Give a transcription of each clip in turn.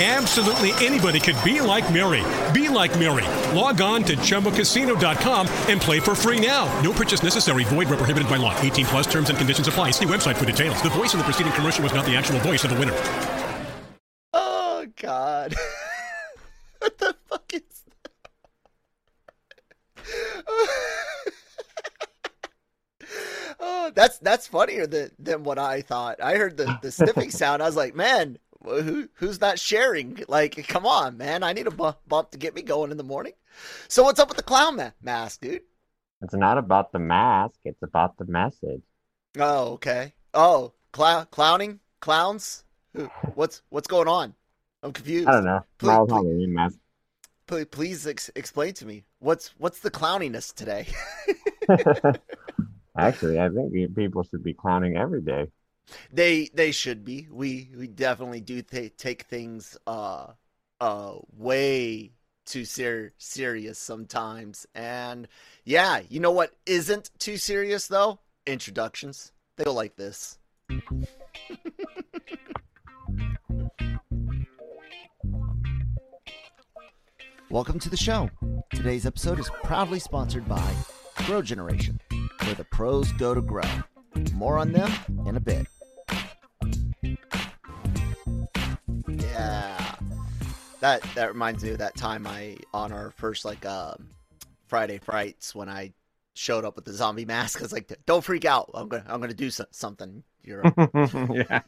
Absolutely anybody could be like Mary. Be like Mary. Log on to ChumbaCasino.com and play for free now. No purchase necessary. Void where prohibited by law. 18 plus terms and conditions apply. See website for details. The voice of the preceding commercial was not the actual voice of the winner. Oh God. what the fuck is that? oh, that's that's funnier than than what I thought. I heard the the sniffing sound. I was like, man, who who's not sharing? Like, come on, man. I need a bu- bump to get me going in the morning. So what's up with the clown ma- mask, dude? It's not about the mask, it's about the message. Oh, okay. Oh, clown clowning clowns. What's what's going on? I'm confused. I don't know. Please- Miles please- Halloween mask. Please, please ex- explain to me what's what's the clowniness today. Actually, I think people should be clowning every day. They they should be. We we definitely do take things uh uh way too ser- serious sometimes. And yeah, you know what isn't too serious though? Introductions. They go like this. Welcome to the show. Today's episode is proudly sponsored by Grow Generation, where the pros go to grow. More on them in a bit. That that reminds me of that time I on our first like um Friday Frights when I showed up with the zombie mask. I was like, "Don't freak out. I'm gonna I'm gonna do so- something." You're yeah.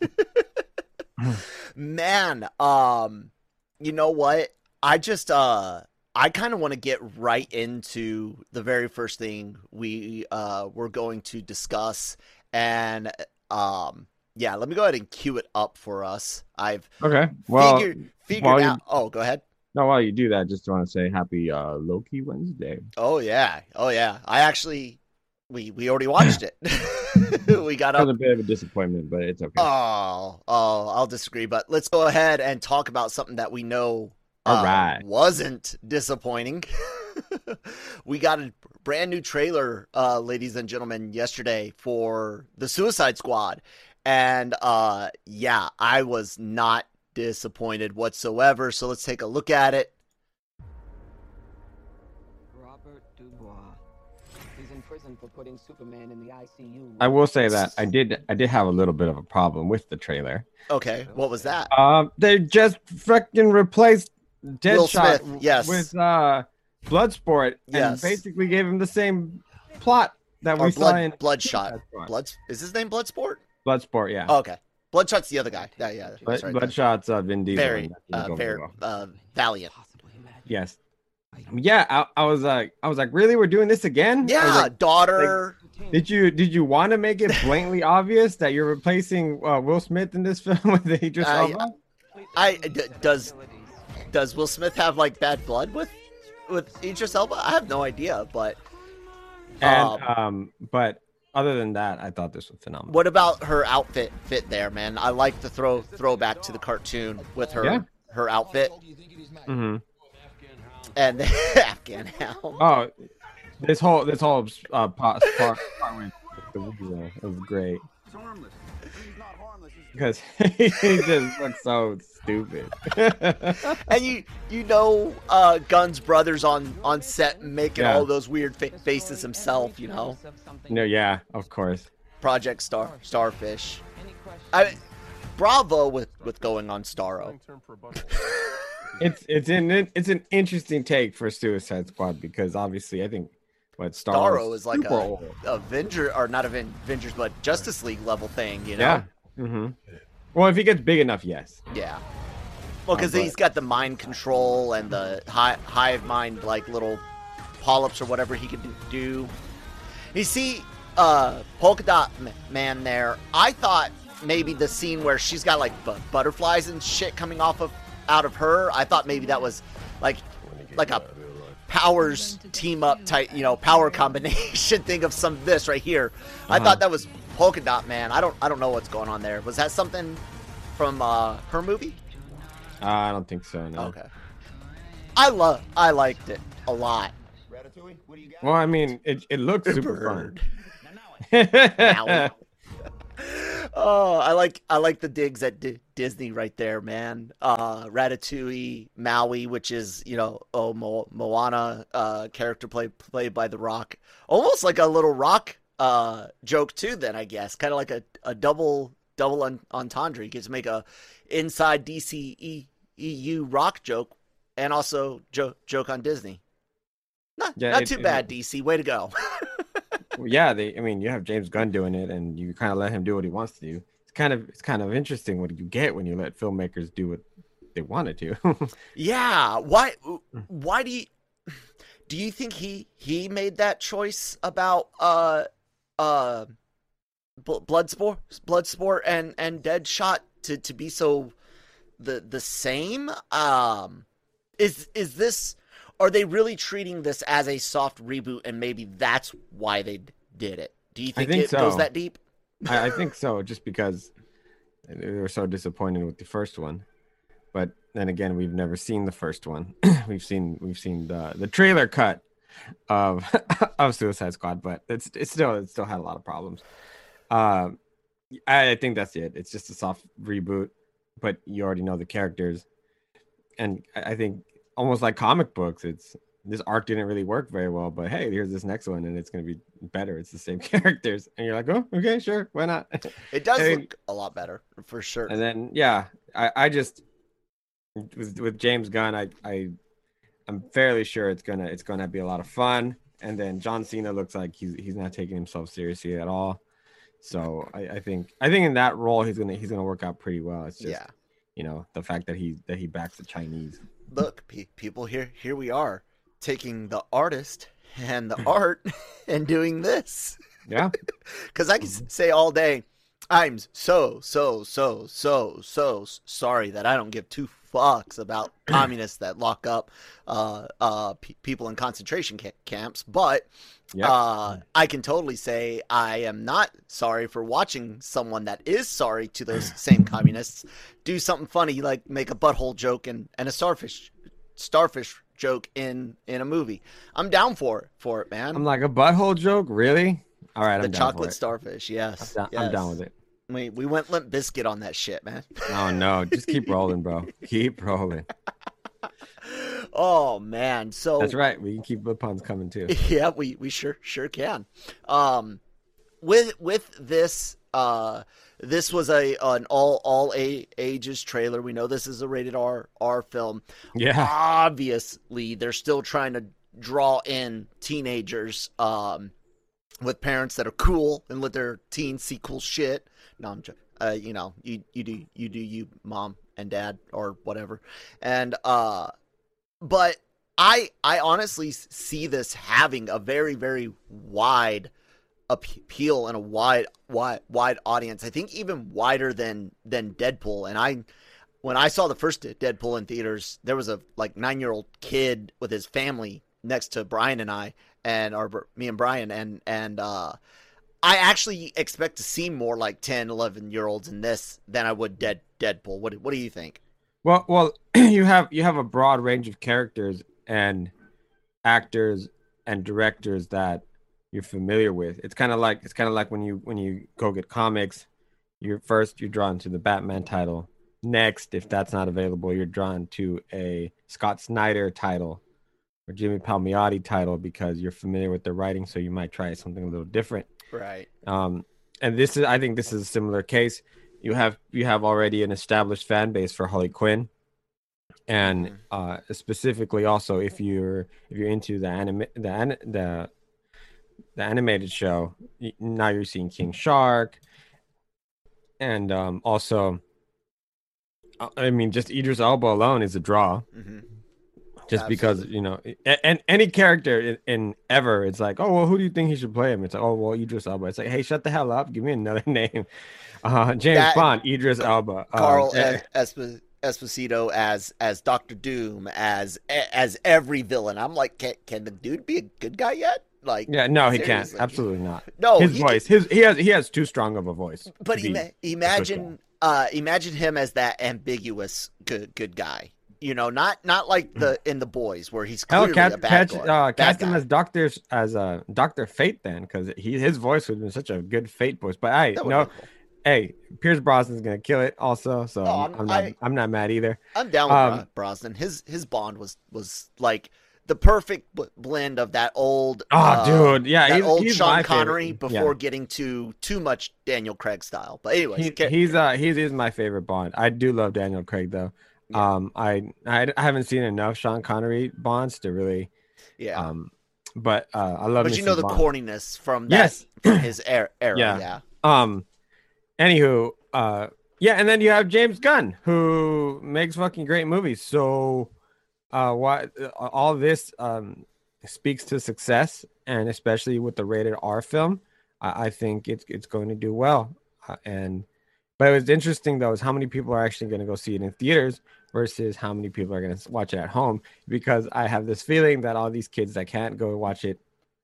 man um you know what i just uh i kind of want to get right into the very first thing we uh we're going to discuss and um yeah let me go ahead and cue it up for us i've Okay. Well, figured figured while you- oh go ahead no, while you do that, just want to say happy uh, Loki Wednesday. oh yeah oh yeah i actually we we already watched it we got up a bit of a disappointment, but it's okay. Oh, oh, I'll disagree, but let's go ahead and talk about something that we know All uh, right. wasn't disappointing. we got a brand new trailer, uh, ladies and gentlemen, yesterday for the Suicide Squad, and uh, yeah, I was not disappointed whatsoever. So let's take a look at it. Robert Dubois. He's in prison for putting Superman in the ICU. I will say that I did I did have a little bit of a problem with the trailer. Okay, what was that? Um, they just freaking replaced Deadshot Smith, yes. with uh Bloodsport and Yes. basically gave him the same plot that Or we saw Blood, in Bloodshot. Suicide Blood is his name Bloodsport? Bloodsport, yeah. Oh, okay, Bloodshot's the other guy. Yeah, yeah. Blood, right. Bloodshot's uh, Vin Diesel. very, uh, very well. uh, valiant. Possibly. Yes. Yeah, I, I was like, I was like, really, we're doing this again? Yeah, like, daughter. did you did you want to make it blatantly obvious that you're replacing uh, Will Smith in this film with Idris I- Elba? I d- does does Will Smith have like bad blood with with Idris Elba? I have no idea, but And um, um, but other than that, I thought this was phenomenal. what about her outfit fit there, man? I like the throw throwback to the cartoon with her Yeah. her outfit Mm-hmm. and the Afghan helm. Oh, this whole this whole uh, part, part, part with the was great because he just looks so stupid. And you you know uh, Guns Brothers on on set making Yeah. all those weird fa- faces himself, you know. no, yeah, of course. Project Star Starfish. I bravo with with going on Starro. It's it's an it's an interesting take for Suicide Squad because obviously I think what Star Starro is like a old. Avenger or not Aven- Avengers, but Justice League level thing, you know. yeah. Hmm Well, if he gets big enough, yes. Yeah. Well, because but- he's got the mind control and the hi- hive mind, like little polyps or whatever he can do. You see, uh, Polka Dot Man there, I thought maybe the scene where she's got like bu- butterflies and shit coming off of out of her, I thought maybe that was like like a powers team up type, you know, power combination thing of some this right here. I Uh-huh. thought that was Polka Dot Man. I don't I don't know what's going on there. Was that something from uh, her movie? Uh, I don't think so. No. Okay. I love I liked it a lot. Well, I mean, it it looks super Bird. fun. Oh, I like I like the digs at D- Disney right there, man. Uh, Ratatouille, Maui, which is you know oh Mo- Moana uh, character play played by The Rock, almost like a little Rock uh, joke too. Then I guess kind of like a, a double double entendre. You get to make a inside DC EU Rock joke and also jo- joke on Disney. Not Yeah, not it- too it- bad, DC. Way to go. Well, yeah, they. I mean, you have James Gunn doing it, and you kind of let him do what he wants to do. It's kind of it's kind of interesting what you get when you let filmmakers do what they wanted to. Yeah. Why? Mm. Why do you? Do you think he he made that choice about uh uh bl- Bloodsport Bloodsport and and Deadshot to to be so the the same? Um, is is this? Are they really treating this as a soft reboot, and maybe that's why they did it? Do you think, think it goes that deep? I, I think so, just because they were so disappointed with the first one. But then again, we've never seen the first one. we've seen we've seen the the trailer cut of of Suicide Squad, but it's it's still it still had a lot of problems. Um, I, I think that's it. It's just a soft reboot, but you already know the characters, and I I think almost like comic books, it's this arc didn't really work very well, but hey, here's this next one, and it's gonna be better. It's the same characters, and you're like, oh, okay, sure, why not? It does look a lot better for sure. and then yeah, I, I just with with James Gunn, I I I'm fairly sure it's gonna it's gonna be a lot of fun. And then John Cena looks like he's he's not taking himself seriously at all. So I, I think I think in that role he's gonna he's gonna work out pretty well. It's just yeah. you know the fact that he that he backs the Chinese. look, pe- people here here we are taking the artist and the art and doing this. Yeah, Cuz I can s- say all day I'm so so so so so sorry that I don't give two fucks about communists that lock up uh uh pe- people in concentration ca- camps, but yeah. uh, I can totally say I am not sorry for watching someone that is sorry to those same communists do something funny like make a butthole joke and, and a starfish starfish joke in in a movie. I'm down for it for it, man. I'm like a butthole joke, really? All right, I'm the chocolate starfish, yes. I'm down, I'm down with it. We we went Limp Bizkit on that shit, man. Oh no, just keep rolling, bro. Keep rolling. oh man, so That's right. We can keep the puns coming too. yeah, we we sure sure can. Um, with with this, uh, this was a an all all a, ages trailer. We know this is a rated R R film. Yeah. Obviously, they're still trying to draw in teenagers. Um, with parents that are cool and let their teens see cool shit. No, I'm jo- uh, you know, you you do you do you, mom and dad or whatever, and uh, but I I honestly see this having a very very wide appeal and a wide wide wide audience. I think even wider than than Deadpool. And I when I saw the first Deadpool in theaters, there was a like nine year old kid with his family next to Brian and I, and or me and Brian, and and uh, I actually expect to see more like 10, 11 year olds in this than I would Dead Deadpool. What what do you think? Well, well, you have you have a broad range of characters and actors and directors that you're familiar with. It's kind of like it's kind of like when you when you go get comics, you're first you're drawn to the Batman title. Next, if that's not available, you're drawn to a Scott Snyder title or Jimmy Palmiotti title because you're familiar with the writing, so you might try something a little different. Right. Um, and this is, I think, this is a similar case. You have you have already an established fan base for Harley Quinn, and uh, specifically also if you're if you're into the anime the an, the the animated show, now you're seeing King Shark, and um, also I mean, just Idris Elba alone is a draw. Mhm. Just because you know, and any character in, in ever, it's like, oh well, who do you think he should play him? It's like, oh well, Idris Elba. It's like, hey, shut the hell up, give me another name. Uh, James That- Bond, Idris Elba, uh, Carl Es- Esp- Esposito as as Doctor Doom as as every villain. I'm like, can can the dude be a good guy yet? Like, yeah, no, he can't. Absolutely not. No, his voice, his he has he has too strong of a voice. But ima- imagine, uh, imagine him as that ambiguous good good guy. You know, not not like the in the boys where he's clearly cast, a bad catch, guy. uh, cast him as Doctor as uh, Doctor Fate then, because he his voice would have been such a good Fate voice. But I no, cool. hey, Pierce Brosnan's gonna kill it also, so Oh, I'm, I'm- not I- I'm not mad either. I'm down with um, Brosnan. His his Bond was was like the perfect bl- blend of that old Oh, uh, dude, yeah, he's, old he's Sean Connery favorite. before Yeah. getting to too much Daniel Craig style. But anyways, He, he's uh he is my favorite Bond. I do love Daniel Craig though. Um, I, I haven't seen enough Sean Connery Bonds to really yeah. um, but uh, I love. but you know the Bond. corniness from that Yes. from his era. era Yeah. yeah. Um, anywho, uh, yeah, and then you have James Gunn who makes fucking great movies. So, uh, what uh, all this um speaks to success, and especially with the rated R film, I, I think it's it's going to do well. Uh, and but it was interesting though is how many people are actually going to go see it in theaters versus how many people are going to watch it at home because I have this feeling that all these kids that can't go watch it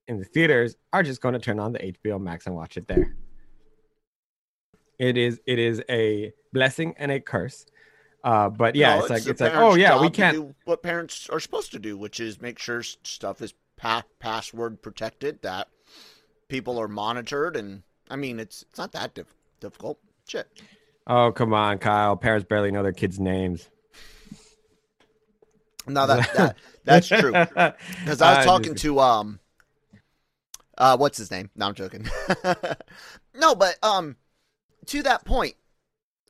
in the theaters are just going to turn on the HBO Max and watch it there. It is it is a blessing and a curse. Uh, but yeah, No, it's like it's like oh yeah, we can't. do what parents are supposed to do, which is make sure stuff is pa- password protected, that people are monitored, and I mean it's it's not that diff- difficult. Shit. Oh come on, Kyle. Parents barely know their kids' names. No, that, that that's true. Because I was talking to um, uh, what's his name? No, I'm joking. no, but um, to that point,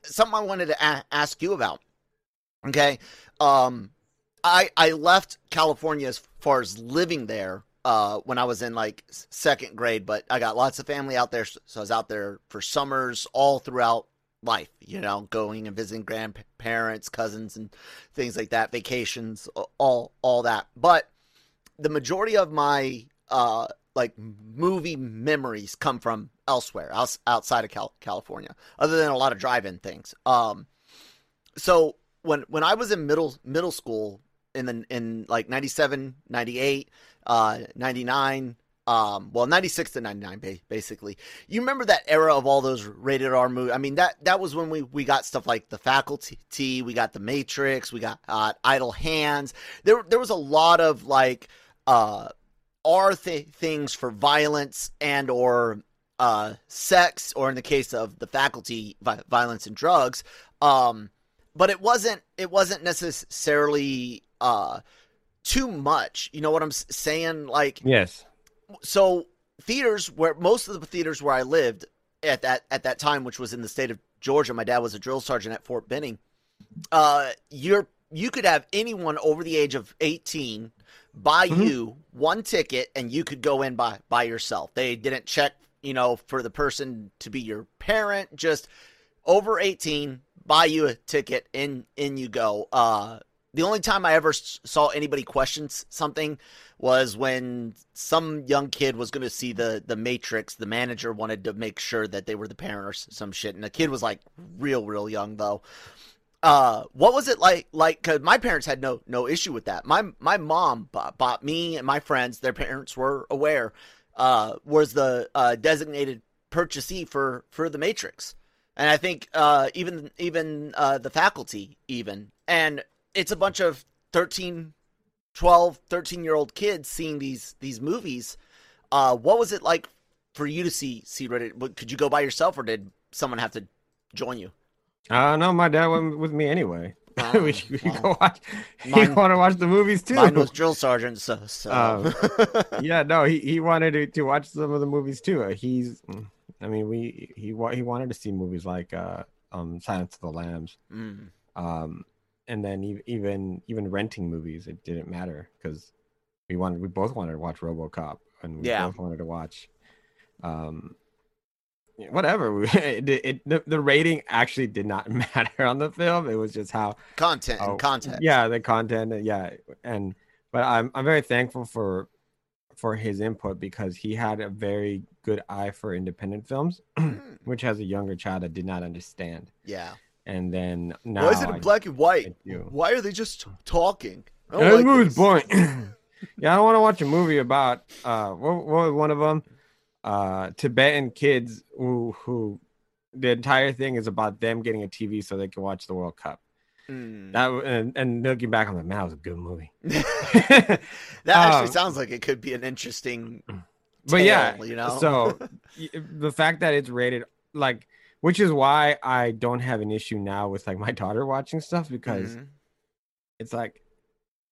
something I wanted to a- ask you about. Okay, um, I I left California as far as living there uh when I was in like second grade, but I got lots of family out there, so I was out there for summers all throughout life. You know, going and visiting grandparents, cousins, and things like that, vacations, all all that. But the majority of my uh like movie memories come from elsewhere, outside of Cal- California, other than a lot of drive-in things. Um, so when when I was in middle middle school in the in like 97, 98, uh 99 um well 96 to 99 basically. You remember that era of all those rated r movies? I mean that that was when we we got stuff like the faculty we got the matrix we got uh idle hands. There there was a lot of like uh r th- things for violence and or uh sex or in the case of the faculty vi- violence and drugs. Um but it wasn't it wasn't necessarily uh too much. You know what i'm saying? Like yes. So theaters where most of the theaters where I lived at that at that time, which was in the state of Georgia, my dad was a drill sergeant at Fort Benning. Uh, you're you could have anyone over the age of eighteen buy Mm-hmm. you one ticket, and you could go in by by yourself. They didn't check, you know, for the person to be your parent. Just over eighteen, buy you a ticket, in in you go. Uh, the only time I ever saw anybody question something was when some young kid was going to see the the Matrix. The manager wanted to make sure that they were the parent or some shit, and the kid was like real, real young though. Uh, what was it like? Like, cause my parents had no no issue with that. My my mom bought, bought me and my friends. Their parents were aware. Uh, was the uh, designated purchasee for for the Matrix, and I think uh, even even uh, the faculty even, and it's a bunch of 13 12 13 year old kids seeing these these movies uh what was it like for you to see see reddit could you go by yourself or did someone have to join you Uh no, my dad went with me anyway. Ah, we we wow. go watch. He Mine- want to watch the movies too. mine was drill sergeant so so Um, yeah, no, he, he wanted to, to watch some of the movies too. Uh, he's, I mean, we he he wanted to see movies like uh um Silence of the Lambs, Mm. um, and then even even renting movies, it didn't matter because we wanted we both wanted to watch RoboCop and we Yeah. both wanted to watch, um, whatever. It, it, the, the rating actually did not matter on the film. It was just how content how- and context. Yeah, the content. uh, Yeah, and but I'm I'm very thankful for for his input because he had a very good eye for independent films, which as a younger child I did not understand. yeah. And then now Why is it I- black and white? Why are they just talking? I don't Yeah, like movie's boring. yeah, I don't want to watch a movie about uh what, what was one of them? Uh Tibetan kids who who the entire thing is about them getting a TV so they can watch the World Cup. Mm. That and, and looking back, I'm like, man, that was a good movie. that actually Um, sounds like it could be an interesting. but yeah, you know? so the fact that it's rated like, which is why I don't have an issue now with like my daughter watching stuff because Mhm. it's like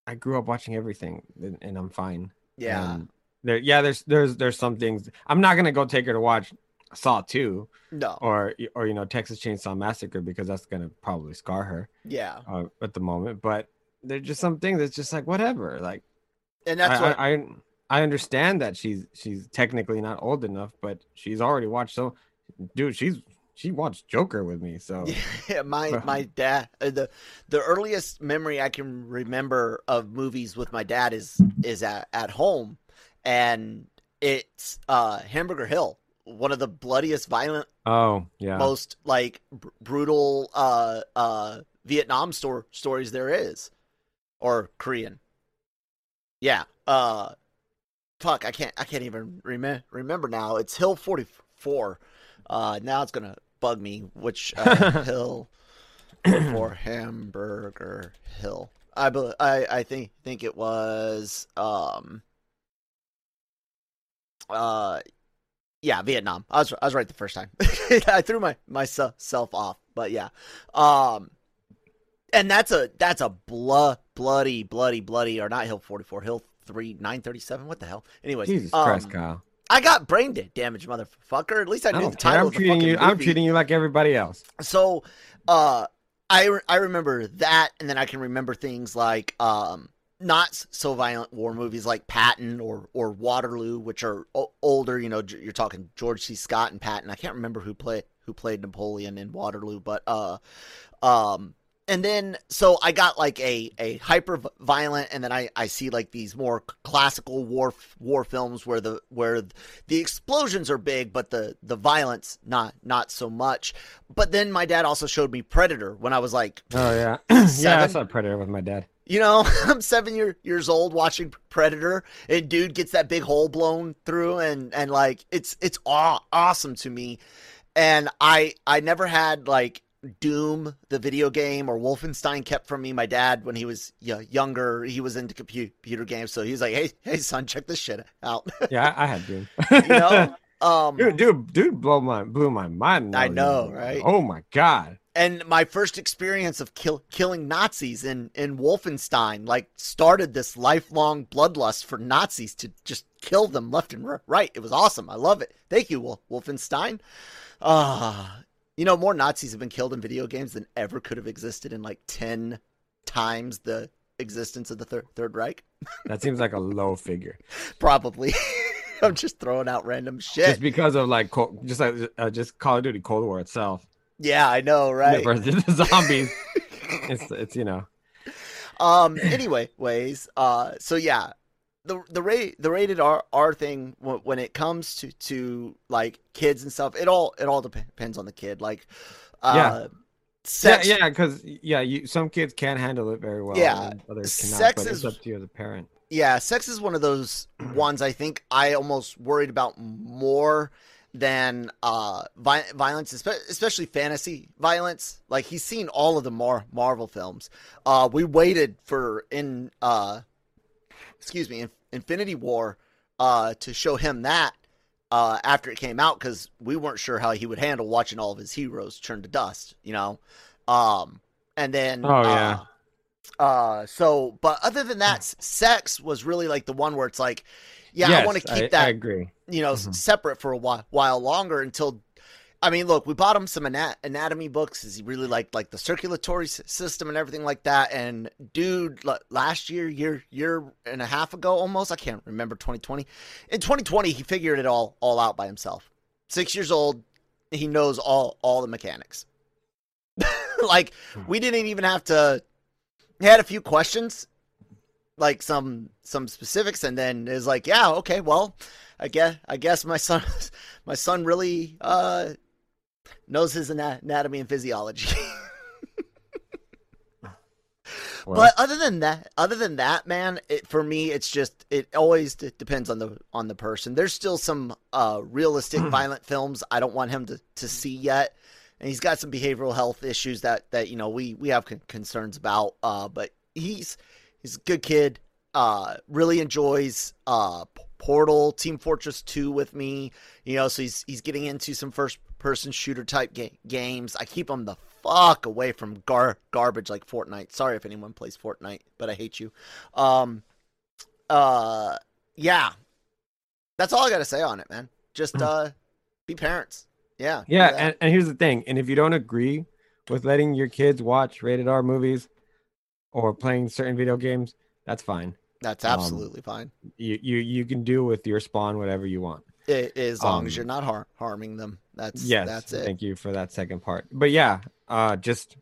I grew up watching everything and, and I'm fine. Yeah. And there, yeah, there's there's there's some things I'm not gonna go take her to watch Saw two no. or or you know Texas Chainsaw Massacre because that's gonna probably scar her Yeah. uh, at the moment. But there's just some things that's just like whatever. Like And that's I, what. I, I I understand that she's she's technically not old enough, but she's already watched. So, dude, she's she watched Joker with me. So Yeah, my my dad. Uh, the the earliest memory I can remember of movies with my dad is is at at home, and it's uh Hamburger Hill, one of the bloodiest, violent, oh yeah, most like br- brutal uh uh Vietnam store stories there is, or Korean. Yeah. Uh, fuck, I can't I can't even remember remember now. It's Hill forty four. Uh, now it's gonna bug me which uh, hill for Hamburger Hill. I bel I I think think it was um uh yeah Vietnam. I was I was right the first time. I threw my myself off, but yeah. Um and that's a that's a blood bloody bloody bloody or not Hill 44 Hill 3 937 what the hell anyways Jesus um, Christ, Kyle. I got brain da- damage motherfucker at least I I knew the title I'm of the treating you. I'm treating you like everybody else. So, uh, I re- I remember that, and then I can remember things like um, not so violent war movies like Patton or or Waterloo, which are o- older. You know, j- you're talking George C. Scott and Patton. I can't remember who play who played Napoleon in Waterloo, but uh, um. And then, so I got like a, a hyper violent, and then I, I see like these more classical war war films where the where the explosions are big, but the the violence not not so much. But then my dad also showed me Predator when I was like, Oh yeah, yeah. I saw Predator with my dad. you know, I'm seven year, years old watching Predator, and dude gets that big hole blown through, and and like it's it's aw- awesome to me. And I I never had like Doom the video game or Wolfenstein kept from me. My dad when he was younger, he was into computer games, so he was like, hey hey son, check this shit out. Yeah, I, I had Doom. you know, um, dude, dude, dude, blow my blew my mind. I know, right? Oh my god. and my first experience of kill, killing Nazis in, in Wolfenstein like started this lifelong bloodlust for Nazis to just kill them left and right. It was awesome. I love it. Thank you, Wolfenstein. Ah, you know, more Nazis have been killed in video games than ever could have existed in like ten times the existence of the third Third Reich. That seems like a low figure. Probably. I'm just throwing out random shit. Just because of like, just like, uh, just Call of Duty Cold War itself. yeah, I know, right? Versus the zombies. it's it's you know. Um. Anyway, ways. Uh. So yeah, the the rate the rated R R thing when, it comes to to like kids and stuff, it all it all depends on the kid. Like, uh, Yeah. sex. Yeah, yeah, because yeah, you some kids can handle it very well. Yeah, others cannot. sex but is- it's up to you as a parent. yeah, sex is one of those ones I think I almost worried about more than uh vi- violence, especially fantasy violence. Like he's seen all of the Mar- Marvel films. Uh, we waited for in uh, excuse me, Infinity War, uh, to show him that. Uh, after it came out, because we weren't sure how he would handle watching all of his heroes turn to dust, you know. Um, and then Oh, yeah. uh, uh, so, but other than that, sex was really like the one where it's like, yeah, I want to Yes, keep I that, agree. you know, s Mhm. separate for a while, while longer until. I mean, look, we bought him some ana- anatomy books. Is he really liked like the circulatory s- system and everything like that? And dude, l- last year, year, year and a half ago, almost, I can't remember 2020. In 2020, he figured it all all out by himself. Six years old, he knows all all the mechanics. like we didn't even have to. He had a few questions, like some some specifics, and then is like, yeah, okay, well, I guess I guess my son my son really uh knows his anatomy and physiology. Well, But other than that, other than that, man, it, for me, it's just it always d- depends on the on the person. There's still some uh, realistic violent films I don't want him to, to see yet, and he's got some behavioral health issues that that you know we we have con- concerns about. Uh, but he's he's a good kid. Uh, really enjoys uh Portal, Team Fortress Two with me. You know, so he's he's getting into some first person shooter type ga- games. I keep them the fuck away from gar garbage like Fortnite. Sorry if anyone plays Fortnite, but I hate you. Um, uh, yeah, that's all I got to say on it, man. Just uh, be parents. Yeah, yeah, and, and here's the thing. And if you don't agree with letting your kids watch rated R movies or playing certain video games, that's fine. that's um, absolutely fine. You you you can do with your spawn whatever you want. As long as um, you're not har- harming them. That's yes, that's it. Thank you for that second part. But yeah, uh, just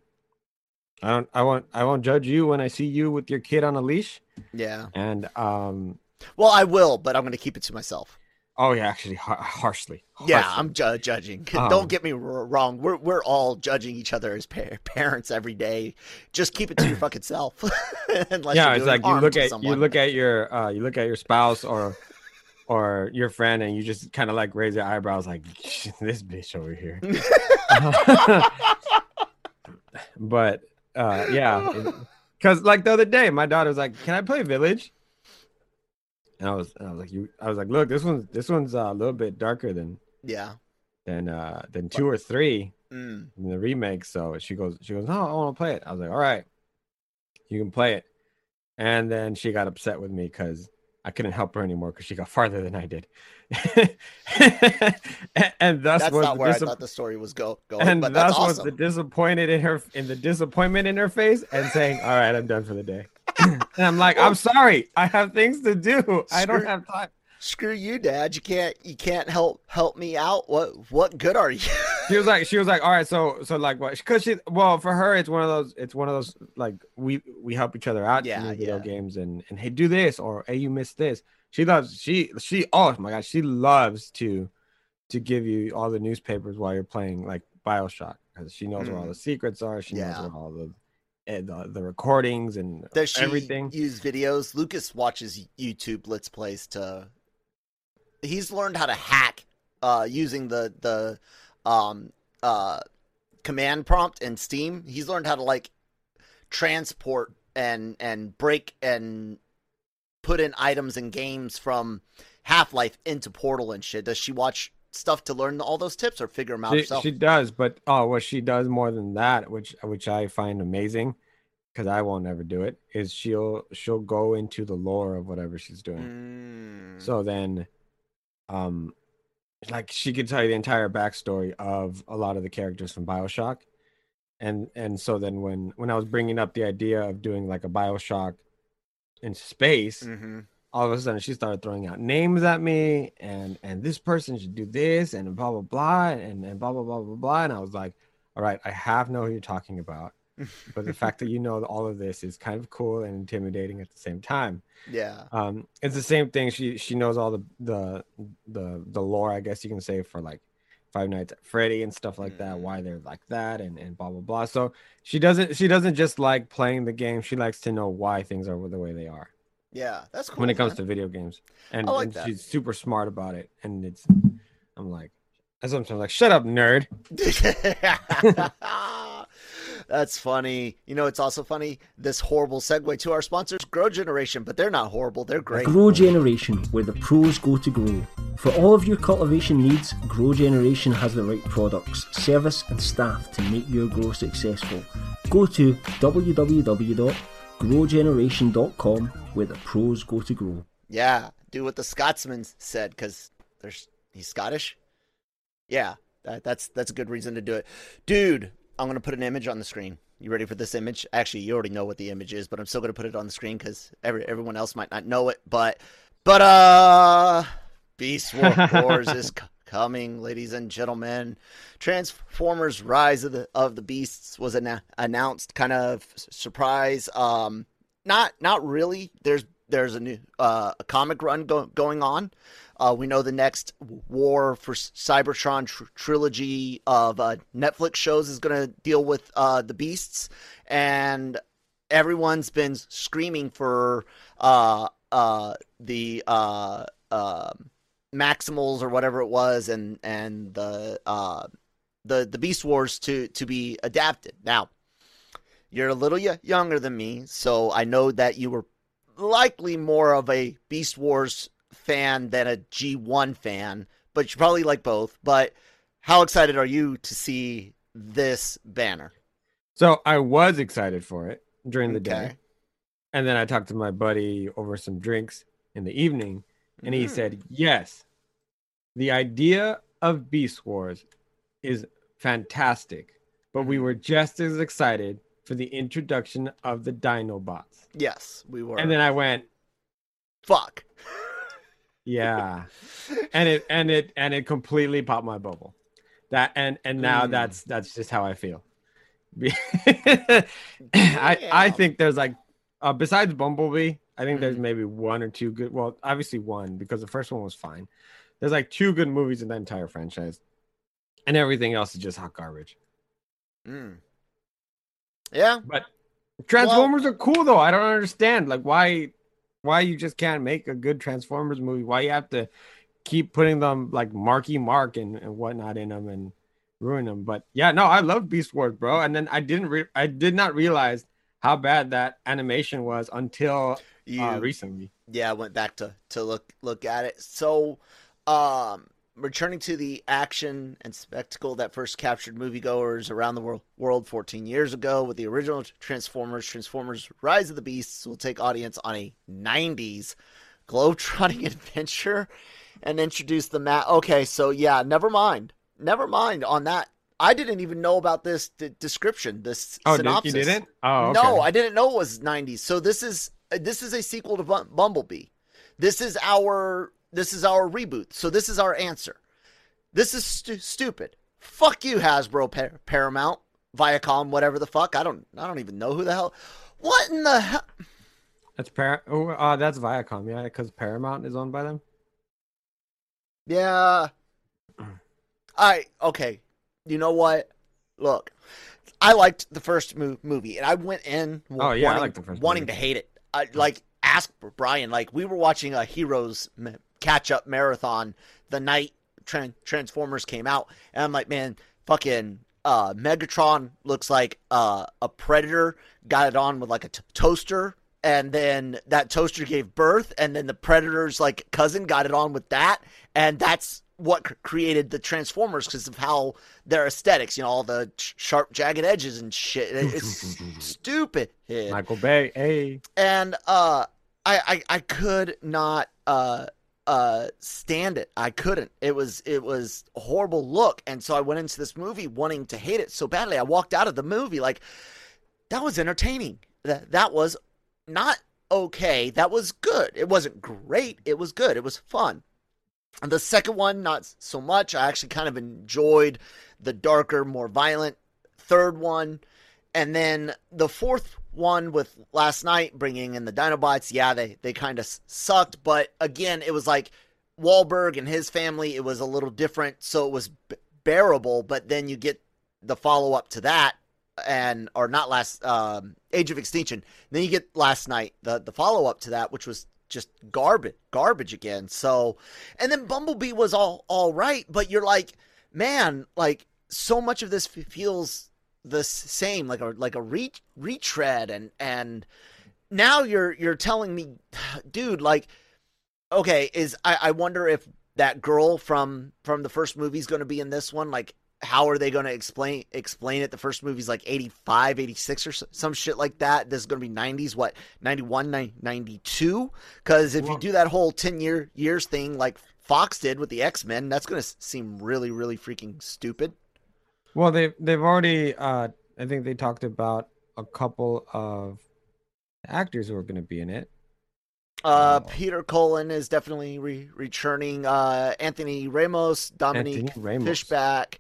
I don't I won't I won't judge you when I see you with your kid on a leash. Yeah. And um, Well, I will, but I'm going to keep it to myself. oh yeah, actually har- harshly. Yeah. I'm ju- judging. Um, Don't get me r- wrong. We're we're all judging each other as pa- parents every day. Just keep it to your fucking self. Yeah, it's like you look at you look at your uh you look at your spouse or or your friend and you just kind of like raise your eyebrows like this bitch over here. but uh yeah, because like the other day, my daughter was like, "Can I play Village?" And I was and I was like, "You," I was like, "Look, this one's this one's uh, a little bit darker than Yeah. than uh than two or three Mm. in the remake." So she goes, she goes, "No, I want to play it." I was like, "All right, you can play it." And then she got upset with me because I couldn't help her anymore because she got farther than I did. and, and thus That's was not the where I thought the story was go going. and but thus that's was the disappointed in her in the disappointment in her face and saying, "All right, I'm done for the day." and I'm like, "I'm sorry, I have things to do. I don't have time." Screw you, Dad. You can't you can't help help me out. What what good are you? She was like, she was like, "All right, so so like what?" Because she, well, for her, it's one of those, it's one of those like we we help each other out Yeah, in video yeah. games and and hey, do this or hey, you missed this. She loves she she oh my gosh, she loves to to give you all the newspapers while you're playing like Bioshock because she knows where all the secrets are. She knows Mm. Where all the and the, the recordings and Does she everything. use videos? Lucas watches YouTube Let's Plays to. He's learned how to hack uh, using the the um, uh, command prompt in Steam. He's learned how to like transport and and break and put in items and games from Half Life into Portal and shit. Does she watch stuff to learn all those tips or figure them out She, herself? she does, but oh, what she does more than that, which which I find amazing, because I won't ever do it, is she'll she'll go into the lore of whatever she's doing. Mm. So then, um, like she could tell you the entire backstory of a lot of the characters from Bioshock, and and so then when when I was bringing up the idea of doing like a Bioshock in space, Mhm. all of a sudden she started throwing out names at me and and this person should do this and blah blah blah and, and blah blah blah blah blah. And i was like all right i have know who you're talking about but the fact that you know all of this is kind of cool and intimidating at the same time yeah. um it's the same thing she she knows all the the the the lore i guess you can say for like five nights at freddy and stuff like that Mm. why they're like that and and blah blah blah so she doesn't she doesn't just like playing the game she likes to know why things are the way they are Yeah, that's cool. when it comes man. to video games. And, like and she's super smart about it. And it's I'm like that's I'm like, shut up, nerd. That's funny. You know, it's also funny. This horrible segue to our sponsors, Grow Generation, but they're not horrible. They're great. Grow Generation, where the pros go to grow. For all of your cultivation needs, Grow Generation has the right products, service, and staff to make your grow successful. Go to www.growgeneration.com, where the pros go to grow. Yeah, do what the Scotsman said because there's he's Scottish. Yeah, that, that's that's a good reason to do it, dude. I'm gonna put an image on the screen. You ready for this image? Actually, you already know what the image is, but I'm still gonna put it on the screen because every everyone else might not know it. But but uh, Beast Wars is c- coming, ladies and gentlemen. Transformers: Rise of the of the Beasts was an- announced, kind of surprise. Um, not not really. There's there's a new uh, a comic run go- going on. Uh, we know the next War for Cybertron tr- trilogy of uh, Netflix shows is going to deal with uh, the Beasts, and everyone's been screaming for uh, uh, the uh, uh, Maximals or whatever it was, and and the the the Beast Wars to to be adapted. Now, you're a little y- younger than me, so I know that you were likely more of a Beast Wars fan than a G1 fan, but you probably like both. But how excited are you to see this banner? So I was excited for it during the Okay. day. And then I talked to my buddy over some drinks in the evening, and he Mm. said, Yes, the idea of Beast Wars is fantastic, but we Mhm. were just as excited for the introduction of the Dinobots. Yes, we were. And then I went, fuck. Yeah. and it and it and it completely popped my bubble. That and and now Mm. that's that's just how I feel. I I think there's like uh, besides Bumblebee, I think there's Mhm. maybe one or two good. Well, obviously one because the first one was fine. There's like two good movies in the entire franchise, and everything else is just hot garbage. Mm. Yeah, But Transformers are cool though. I don't understand like why why you just can't make a good Transformers movie. Why you have to keep putting them like Marky Mark and, and whatnot in them and ruin them. But yeah, no, I love Beast Wars, bro. And then I didn't re- I did not realize how bad that animation was until you. uh, recently. yeah, I went back to to look look at it. So, um, returning to the action and spectacle that first captured moviegoers around the world, world 14 years ago with the original Transformers, Transformers: Rise of the Beasts will take audience on a 90s globetrotting adventure and introduce the mat. Okay, so yeah, never mind, never mind on that. I didn't even know about this d- description, this Oh, did, synopsis. you didn't? Oh, okay. No, I didn't know it was 90s. So this is this is a sequel to Bumblebee. This is our this is our reboot. So this is our answer. This is stu- stupid. Fuck you, Hasbro, Par- Paramount, Viacom, whatever the fuck. I don't I don't even know who the hell. What in the hell? That's Par- oh, uh, that's Viacom, yeah, because Paramount is owned by them. Yeah. I okay. You know what? Look, I liked the first mo- movie, and I went in Oh, yeah, wanting, liked the first wanting to hate it. I, like ask Brian. Like we were watching a Heroes ma- catch up marathon the night Tran- Transformers came out, and I'm like, man, fucking uh, Megatron looks like uh, a predator got it on with like a t- toaster. And then that toaster gave birth, and then the predator's like cousin got it on with that, and that's what c- created the Transformers because of how their aesthetics, you know, all the sh- sharp, jagged edges and shit. It's stupid. Michael Bay, hey. And uh, I, I I could not uh uh stand it. I couldn't. It was it was a horrible look, and so I went into this movie wanting to hate it so badly. I walked out of the movie like that was entertaining. That that was not okay. That was good. It wasn't great. It was good. It was fun. And the second one, not so much. I actually kind of enjoyed the darker, more violent third one. And then the fourth one with Last Knight bringing in the Dinobots, yeah, they, they kind of sucked. But again, it was like Wahlberg and his family, it was a little different. So it was bearable. But then you get the follow up to that and or not last um age of extinction then you get Last Knight the the follow up to that which was just garbage garbage again so and then bumblebee was all all right but you're like man like so much of this feels the same like a like a re- retread and and now you're you're telling me dude like okay is i i wonder if that girl from from the first movie is going to be in this one? Like how are they going to explain explain it? The first movie's like 85 86 or so, some shit like that. This is going to be 90s what 91 nine- 92 because if you do that whole 10 year years thing like fox did with the x-men that's going to seem really really freaking stupid Well, they've they've already. Uh, I think they talked about a couple of actors who are going to be in it. Uh, Oh. Peter Cullen is definitely re- returning. Uh, Anthony Ramos, Dominique Anthony Ramos. Fishback.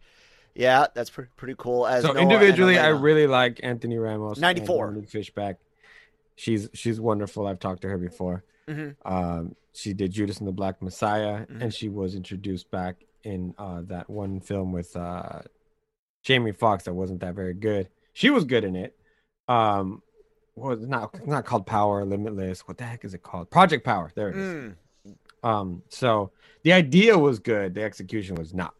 Yeah, that's pre- pretty cool. As So Noah individually, I really like Anthony Ramos. 94. Dominique Fishback. She's she's wonderful. I've talked to her before. Mhm. Um, she did Judas and the Black Messiah, Mhm. and she was introduced back in uh, that one film with uh, Jamie Foxx that wasn't that very good. She was good in it. Um, well, not not called Power Limitless. What the heck is it called? Project Power. There it is. Mm, Um, so the idea was good. The execution was not.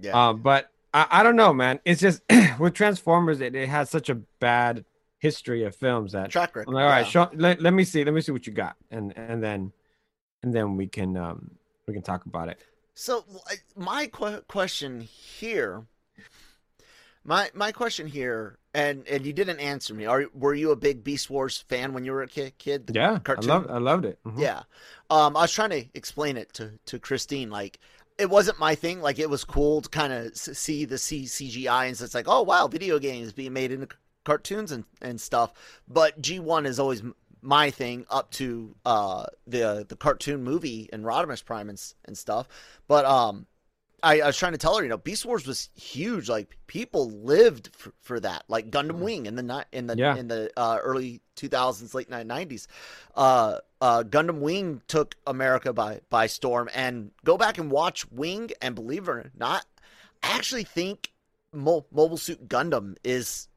yeah. Um, but I, I don't know, man. It's just with Transformers, it, it has such a bad history of films that Track record. I'm like, all right, yeah. show, let, let me see, let me see what you got, and and then and then we can um we can talk about it. So my que- question here, my my question here, and and you didn't answer me. Are were you a big Beast Wars fan when you were a kid? kid Yeah, cartoon. I loved I loved it. Mhm. Yeah. Um, I was trying to explain it to, to Christine. Like, it wasn't my thing. Like, it was cool to kind of see the C- CGI, and so it's like, oh, wow, video games being made into cartoons and, and stuff. But G1 is always my thing up to uh, the the cartoon movie and Rodimus Prime and, and stuff. But um, I, I was trying to tell her, you know, Beast Wars was huge. Like people lived for, for that. Like Gundam Wing in the ni- in the. Yeah. in the uh, early 2000s, late 90s. Uh, uh, Gundam Wing took America by by storm. And go back and watch Wing, and believe it or not, I actually think Mo- Mobile Suit Gundam is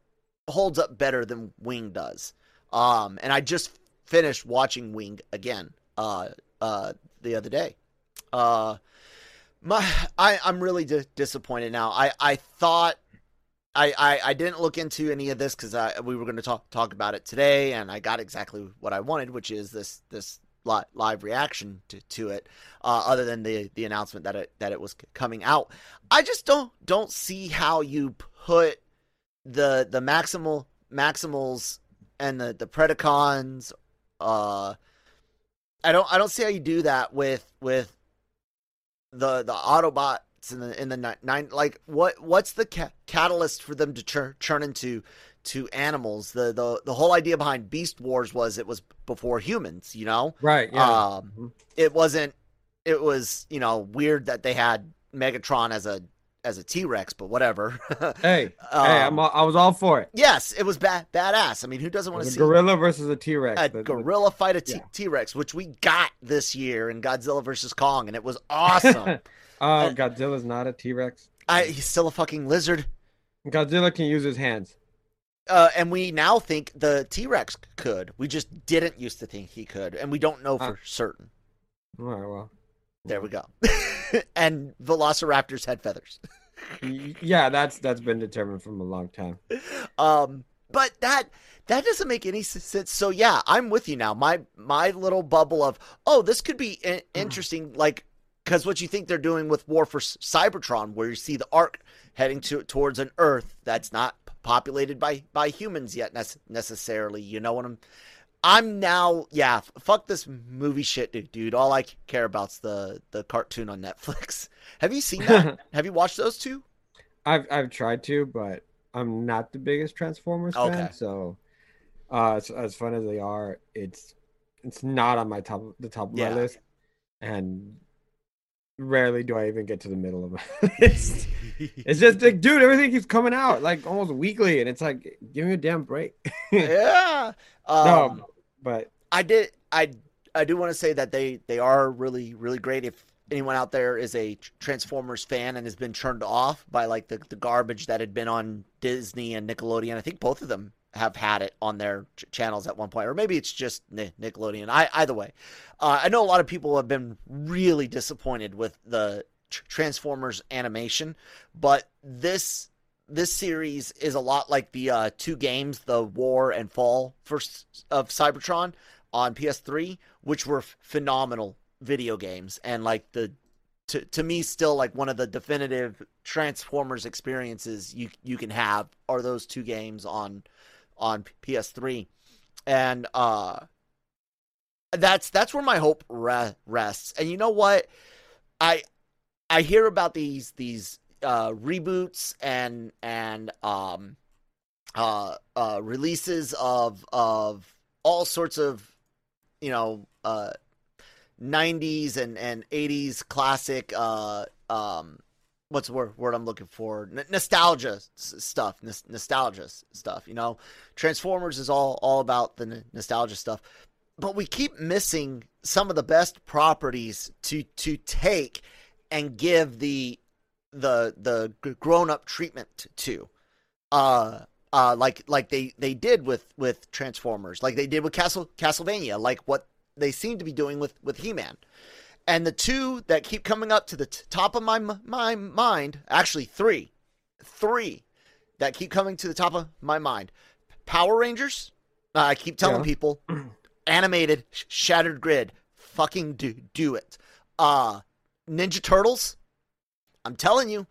holds up better than Wing does. Um, and I just finished watching Wing again uh, uh, the other day. Uh, my I, I'm really di- disappointed now. I, I thought I, I, I didn't look into any of this because we were going to talk talk about it today, and I got exactly what I wanted, which is this this li- live reaction to, to it. Uh, other than the the announcement that it that it was coming out, I just don't don't see how you put the the maximal maximals and the the Predacons. Uh, I don't I don't see how you do that with with the the Autobots in the in the ni- nine like what what's the ca- catalyst for them to turn turn into to animals? The the the whole idea behind Beast Wars was it was before humans, you know. Right. Yeah. Um, Mhm. it wasn't. It was you know weird that they had Megatron as a as a T Rex, but whatever. hey, hey, um, I'm all, I was all for it. yes, it was bad badass. I mean, who doesn't want to A see gorilla versus a T Rex. a gorilla fight a T yeah. Rex, which we got this year in Godzilla versus Kong, and it was awesome. Oh, Godzilla's not a T Rex. I, he's still a fucking lizard. Godzilla can use his hands. Uh, and we now think the T Rex could. We just didn't used to think he could, and we don't know for Uh. certain. All right. Well. There we go. and Velociraptors had feathers. Yeah, that's that's been determined from a long time. Um, but that that doesn't make any sense. So yeah, I'm with you now. My my little bubble of oh, this could be i- interesting. Like because what you think they're doing with War for Cybertron, where you see the Ark heading to towards an Earth that's not populated by by humans yet nec- necessarily. You know what I'm. I'm now, yeah. Fuck this movie shit, dude. dude. All I care about's the the cartoon on Netflix. Have you seen that? Have you watched those two? I've I've tried to, but I'm not the biggest Transformers Okay. fan. So, uh, as, as fun as they are, it's it's not on my top the top of Yeah. my list, and rarely do I even get to the middle of my list. it's just like, dude, everything keeps coming out like almost weekly, and it's like, give me a damn break. yeah. Um, no, but I did. I I do want to say that they they are really really great. If anyone out there is a Transformers fan and has been turned off by like the the garbage that had been on Disney and Nickelodeon, I think both of them have had it on their ch- channels at one point, or maybe it's just Ni- Nickelodeon. I either way, uh, I know a lot of people have been really disappointed with the Transformers animation, but this this series is a lot like the uh, two games, the War and Fall first of Cybertron on PS3, which were f- phenomenal video games, and like the to to me still like one of the definitive Transformers experiences you you can have are those two games on on PS3, and uh, that's that's where my hope re- rests. And you know what, I I hear about these these uh, reboots and and um uh uh releases of of all sorts of you know uh '90s and and '80s classic. Uh, um, what's the word, word I'm looking for? N- nostalgia stuff, N- nostalgia stuff. You know, Transformers is all all about the n- nostalgia stuff, but we keep missing some of the best properties to to take and give the the the grown up treatment to. Uh, uh, like like they they did with with Transformers, like they did with Castle Castlevania, like what they seem to be doing with with He Man. And the two that keep coming up to the t- top of my my mind, actually three, three that keep coming to the top of my mind. Power Rangers. Uh, I keep telling Yeah. people, animated sh- Shattered Grid, fucking do do it. Uh, Ninja Turtles. I'm telling you,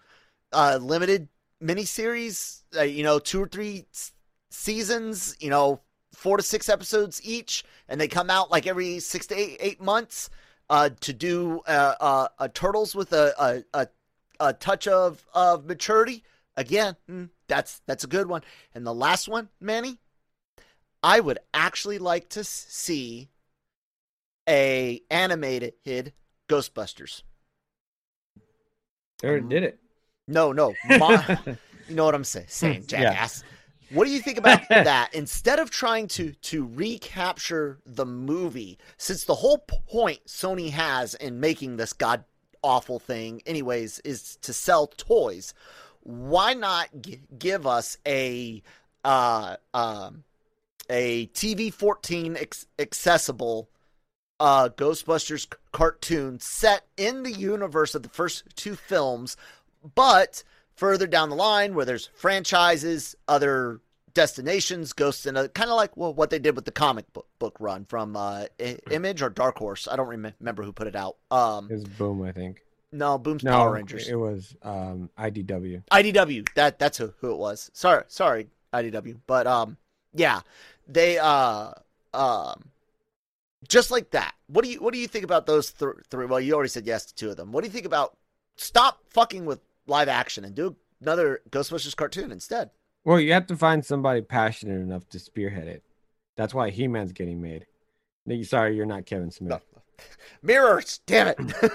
uh, limited miniseries. Uh, you know, two or three s- seasons. You know, four to six episodes each, and they come out like every six to eight, eight months. Uh, to do uh, uh, a turtles with a, a a a touch of of maturity. Again, mm, that's that's a good one. And the last one, Manny, I would actually like to see a animated Ghostbusters. They already did it. No, no, my, you know what I'm say, saying, Yeah. jackass. What do you think about that? Instead of trying to to recapture the movie, since the whole point Sony has in making this god awful thing, anyways, is to sell toys. Why not g- give us a uh, um, a TV 14 ex- accessible uh, Ghostbusters cartoon set in the universe of the first two films, but further down the line where there's franchises, other destinations, ghosts in a kind of like well, what they did with the comic book, book run from uh, I- Image or Dark Horse. I don't rem- remember who put it out. Um, It was Boom, I think. no, Boom's No, Power Rangers. it was um, IDW. IDW. That that's who, who it was. Sorry, sorry, IDW. But um, yeah, they uh um, just like that. What do you what do you think about those th- three? Well, you already said yes to two of them. What do you think about stop fucking with live action and do another Ghostbusters cartoon instead? Well, you have to find somebody passionate enough to spearhead it. That's why He Man's getting made. Sorry, you're not Kevin Smith. Mirrors, damn it.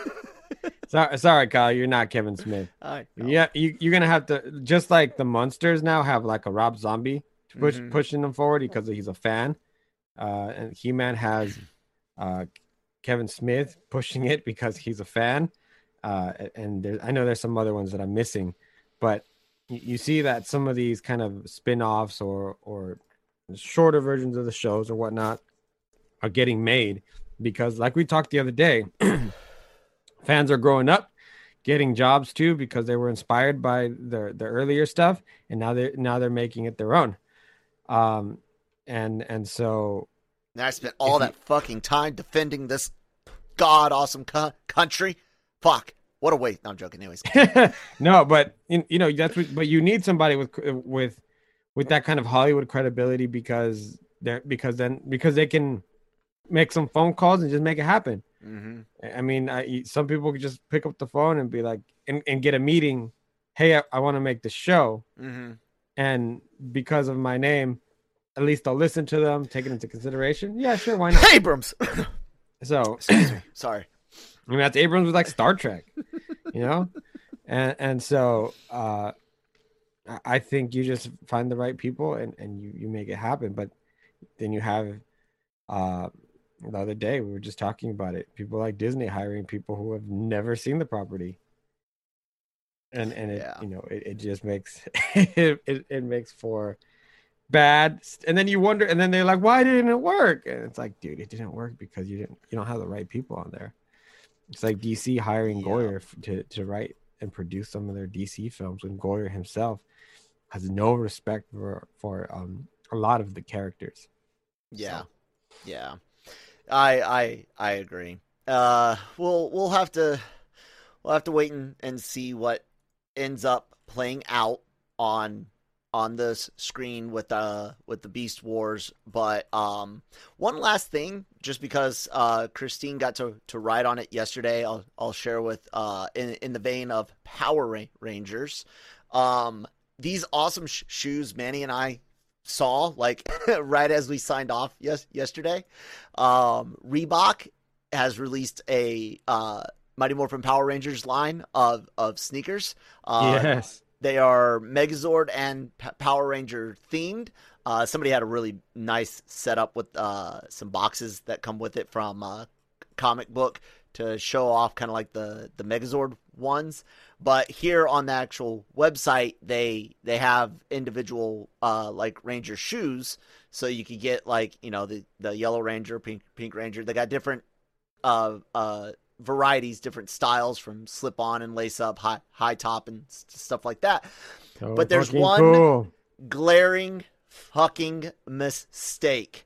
Sorry, sorry, Kyle, you're not Kevin Smith. Yeah, you, you're gonna have to just like the monsters now have like a Rob Zombie push Mhm. pushing them forward because he's a fan, uh, and He Man has uh, Kevin Smith pushing it because he's a fan, uh, and there, I know there's some other ones that I'm missing, but you, see that some of these kind of spin-offs or or shorter versions of the shows or whatnot are getting made because, like we talked the other day, fans are growing up getting jobs too because they were inspired by the the earlier stuff and now they're now they're making it their own. Um and and so And I spent all that fucking time defending this god awesome co- country. Fuck. What a waste. No, I'm joking. Anyways. no but you, you know that's what but you need somebody with with with that kind of hollywood credibility because they're because then because they can make some phone calls and just make it happen hmm I mean, I, some people could just pick up the phone and be like, and, and get a meeting. Hey, I, I want to make the show, hmm and because of my name, at least I'll listen to them, take it into consideration. Yeah, sure, why not? Abrams. So. Sorry. I mean, that's Abrams with like Star Trek, you know, and and so uh, I- I think you just find the right people and and you you make it happen. But then you have uh, the other day we were just talking about it. People like Disney hiring people who have never seen the property, and and it Yeah. you know it, it just makes it, it it makes for bad and then you wonder and then they're like why didn't it work and it's like dude it didn't work because you didn't you don't have the right people on there it's like DC hiring Yeah. Goyer to, to write and produce some of their DC films when Goyer himself has no respect for for um a lot of the characters. Yeah. So- Yeah. I I I agree. Uh we'll we'll have to we'll have to wait and, and see what ends up playing out on on this screen with uh with the Beast Wars. But um one last thing, just because uh Christine got to, to write on it yesterday, I'll I'll share with uh in in the vein of Power Rangers. Um these awesome sh- shoes Manny and I saw like right as we signed off yes yesterday. Um, Reebok has released a uh, Mighty Morphin Power Rangers line of of sneakers. Uh, yes. They are Megazord and P- Power Ranger themed. Uh, somebody had a really nice setup with uh, some boxes that come with it from uh, comic book to show off kind of like the the Megazord ones. But here on the actual website, they they have individual uh, like Ranger shoes, so you could get like you know the the Yellow Ranger, Pink Pink Ranger. They got different uh uh varieties, different styles from slip on and lace up, high high top and s- stuff like that. So But there's one- cool. glaring fucking mistake.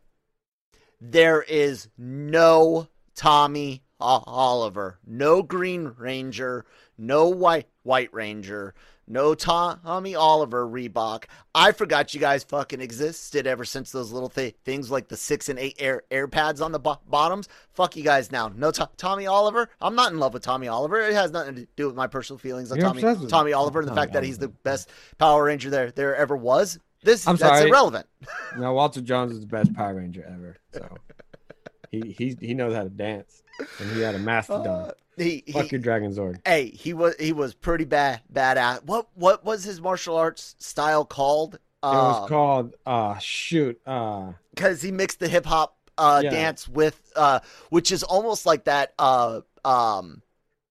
There is no Tommy Oliver, no Green Ranger, no White White Ranger, no Tommy Oliver Reebok. I forgot you guys fucking existed ever since those little th- things like the six and eight air air pads on the bo- bottoms. Fuck you guys now. No to- Tommy Oliver. I'm not in love with Tommy Oliver. It has nothing to do with my personal feelings on You're Tommy Tommy Oliver and the Tommy fact that he's the best Power Ranger there there ever was. This I'm that's sorry. irrelevant. No, Walter Jones is the best Power Ranger ever. So he he he knows how to dance, and he had a mastodon. Uh, he, Fuck he your Dragon Zord. hey, he was he was pretty bad badass. What what was his martial arts style called? It was Um, called uh shoot uh because he mixed the hip hop uh, Yeah. dance with uh, which is almost like that uh, um,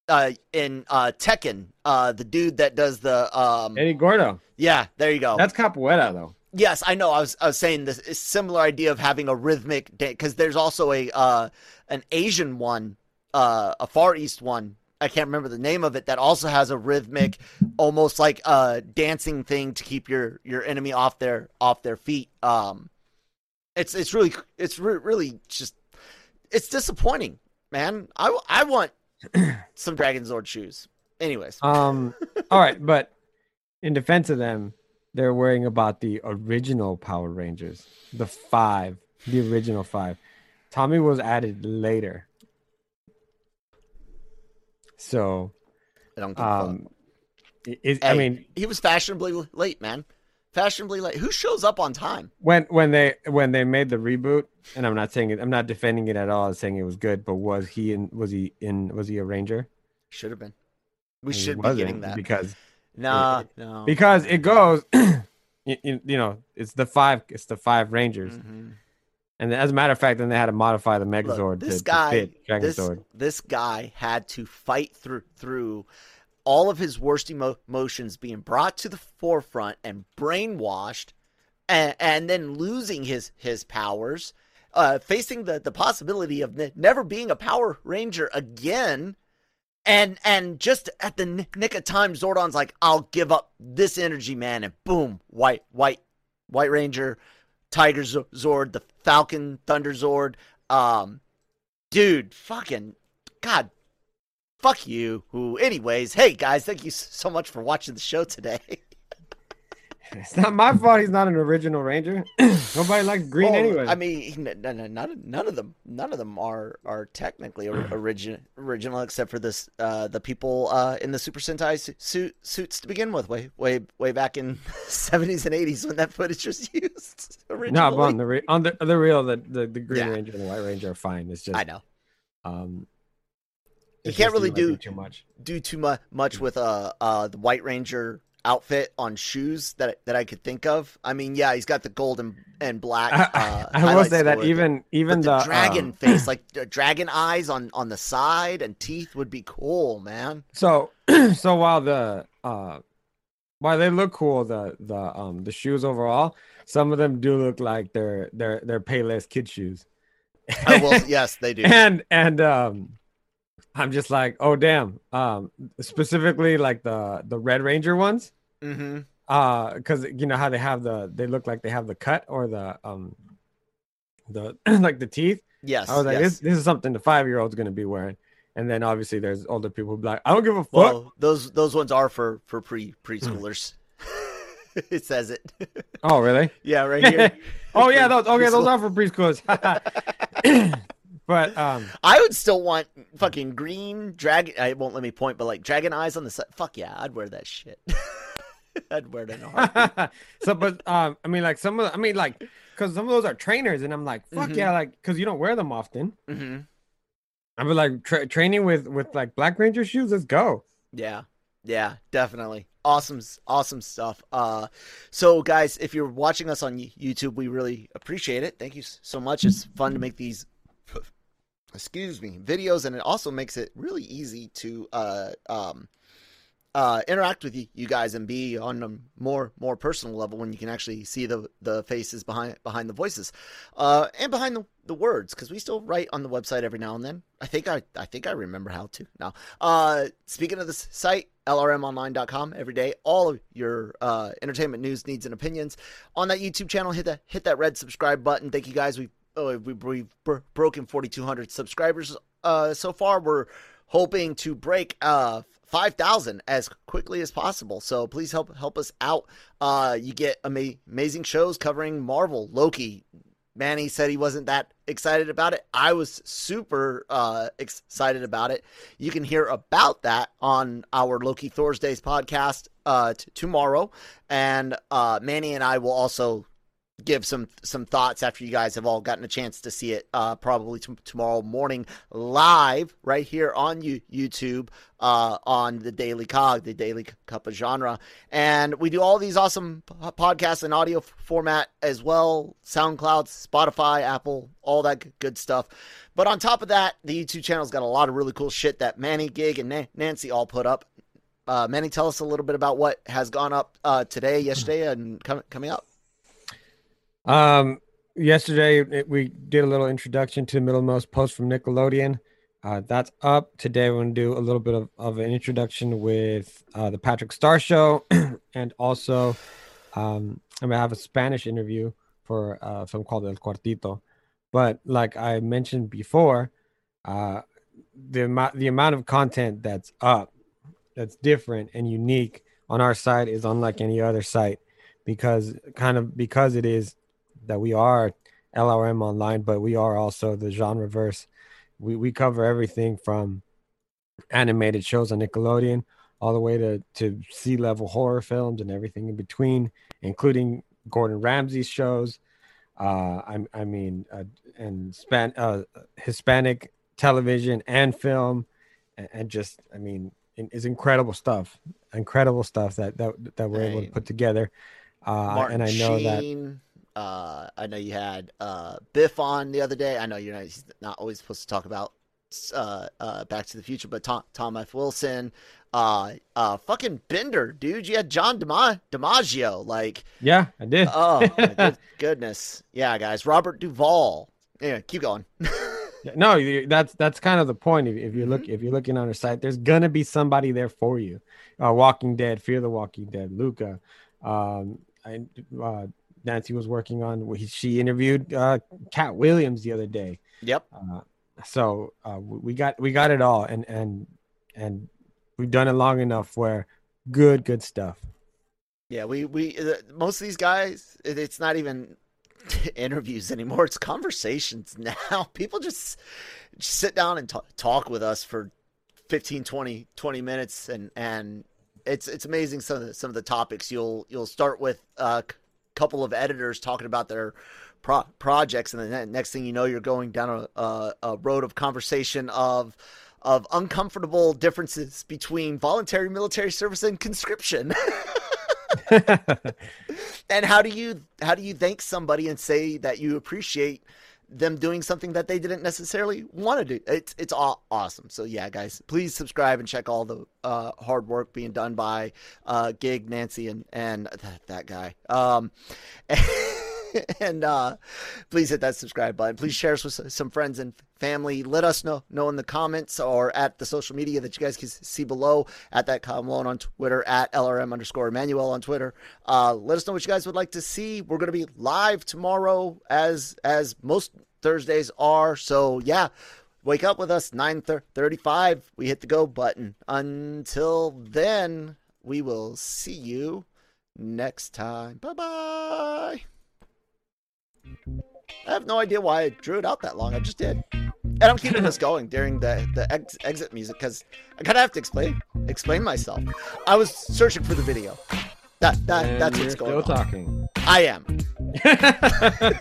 uh, in uh, Tekken, uh, the dude that does the um, Eddie Gordo. yeah, there you go. That's capoeira though. Yes, I know. I was I was saying this similar idea of having a rhythmic dance because there's also a uh, an Asian one, uh, a Far East one. I can't remember the name of it that also has a rhythmic, almost like a dancing thing to keep your your enemy off their off their feet. Um, it's it's really it's re- really just it's disappointing, man. I I want some Dragon Zord shoes. Anyways, Um all right, but in defense of them, they're worrying about the original Power Rangers, the five, the original five. Tommy was added later. So I don't give a fuck. um is, I mean he was fashionably late, man. Fashionably late. Who shows up on time? when when they when they made the reboot and i'm not saying it i'm not defending it at all I'm saying it was good but was he in was he in was he a ranger Should have been. We He should be getting that. because Nah, no. because it goes you, you know it's the five it's the five rangers Mhm. And as a matter of fact then they had to modify the Look, megazord this to, guy, to this, this guy had to fight through through all of his worst emo- emotions being brought to the forefront and brainwashed, and, and then losing his his powers, uh, facing the the possibility of ne- never being a Power Ranger again. And and just at the nick of time, Zordon's like, "I'll give up this energy, man!" And boom, white, white, White Ranger, Tiger Zord, the Falcon Thunder Zord. Um, dude, fucking, God, fuck you. Who, anyways, hey guys, thank you so much for watching the show today. it's not my fault he's not an original ranger nobody likes green Oh, anyway I mean, n- n- n- none, none of them, none of them are are technically or- origin, original, except for this, uh, the people uh, in the Super Sentai su- suit, suits to begin with, way way way back in seventies and eighties when that footage was used. no Originally. but on the, re- on the the real the, the, the green Yeah. ranger and the white ranger are fine it's just I know. um You can't really do- too much do too mu- much with uh uh the White Ranger outfit on shoes that that I could think of. I mean, yeah, he's got the gold and, and black. I, Uh, I will say that even even the, the dragon um, face, like the dragon eyes on on the side and teeth, would be cool, man. So so while the uh while they look cool, the the um the shoes overall, some of them do look like they're they're they're Payless kid shoes. Oh, well, yes, they do. and and um I'm just like, oh damn. Um specifically like the the Red Ranger ones. hmm Uh because you know how they have the they look like they have the cut or the um the like the teeth. Yes, I was like, yes. this this is something the five year old's gonna be wearing. And then obviously there's older people who like, I don't give a fuck. Well, those those ones are for for pre preschoolers. it says it. oh really? yeah, right here. oh yeah, those okay, those are for preschoolers. But um, I would still want fucking green dragon. I won't let me point, but like dragon eyes on the side. Fuck yeah, I'd wear that shit. I'd wear it in a heartbeat. so but um, I mean like some of I mean like because some of those are trainers, and I'm like fuck Mhm. yeah, like because you don't wear them often. hmm I was like tra- training with with like Black Ranger shoes. Let's go. Yeah. Yeah, definitely. Awesome awesome stuff. Uh so guys, if you're watching us on YouTube, we really appreciate it. Thank you so much. It's fun to make these excuse me, videos and it also makes it really easy to uh um uh, interact with you, you guys and be on a more more personal level when you can actually see the the faces behind behind the voices uh, and behind the, the words because we still write on the website every now and then. I think i i think i remember how to now. Uh, speaking of this site lrmonline.com every day all of your uh, entertainment news needs and opinions. On that youtube channel hit that hit that red subscribe button. Thank you guys. We've oh, we, we've broken 4200 subscribers uh, so far we're hoping to break uh 5,000 as quickly as possible. So please help help us out. Uh, you get ama- amazing shows covering Marvel, Loki. Manny said he wasn't that excited about it. I was super uh, excited about it. You can hear about that on our Loki Thursdays podcast uh, t- tomorrow, and uh, Manny and I will also give some some thoughts after you guys have all gotten a chance to see it uh, probably t- tomorrow morning live right here on you, YouTube uh, on the Daily Cog, the Daily Cup of Genre. And we do all these awesome p- podcasts in audio f- format as well SoundCloud, Spotify, Apple, all that g- good stuff. But on top of that, the YouTube channel's got a lot of really cool shit that Manny, Gig, and Na- Nancy all put up. Uh, Manny, tell us a little bit about what has gone up uh, today, yesterday, and com- coming up. Um, yesterday it, we did a little introduction to Middlemost Post from Nickelodeon. Uh, that's up today. We're gonna do a little bit of, of an introduction with uh, the Patrick Star Show, and also um, I'm gonna have a Spanish interview for uh, a film called El Cuartito. But like I mentioned before, uh, the the amount of content that's up, that's different and unique on our site is unlike any other site because kind of because it is that we are LRM online, but we are also the Genreverse. We we cover everything from animated shows on Nickelodeon all the way to to sea level horror films and everything in between, including Gordon Ramsay's shows. Uh, I I mean, uh, and span uh, Hispanic television and film, and, and just I mean, it's incredible stuff, incredible stuff that that that we're able to put together. Uh, and I know Sheen. that uh, I know you had uh, Biff on the other day. I know you're not, he's not always supposed to talk about uh, uh, Back to the Future, but Tom, Tom F. Wilson, uh, uh, fucking Bender, dude. You had John DiMa- DiMaggio. Like, yeah, I did. oh, my good, goodness. Yeah, guys. Robert Duvall. Yeah, keep going. no, that's that's kind of the point. If, if you look, mm-hmm. if you're looking on our site, there's gonna be somebody there for you. Uh, Walking Dead, Fear the Walking Dead, Luca, um, I, uh, Nancy was working on. She interviewed uh, Katt Williams the other day. Yep. Uh, so uh, we got we got it all, and and and we've done it long enough where good good stuff. Yeah, we we uh, most of these guys, it's not even interviews anymore. It's conversations now. People just, just sit down and t- talk with us for 15, 20, 20 minutes, and and it's it's amazing some of the, some of the topics you'll you'll start with uh, couple of editors talking about their pro- projects, and the next thing you know, you're going down a, a, a road of conversation of of uncomfortable differences between voluntary military service and conscription. and how do you how do you thank somebody and say that you appreciate them doing something that they didn't necessarily want to do. It's it's all awesome. So yeah, guys, please subscribe and check all the uh, hard work being done by uh, Gig, Nancy, and and that, that guy. Um, and uh, please hit that subscribe button. Please share us with some friends and family. Let us know know in the comments or at the social media that you guys can see below at that Malone on Twitter at LRM underscore Emmanuel on Twitter. Uh, let us know what you guys would like to see. We're going to be live tomorrow as as most Thursdays are. So yeah, wake up with us 9:35. We hit the go button. Until then, we will see you next time. Bye bye. I have no idea why I drew it out that long. I just did. And I'm keeping this going during the, the ex- exit music because I kind of have to explain explain myself. I was searching for the video. That that and that's what's going still on. talking. I am.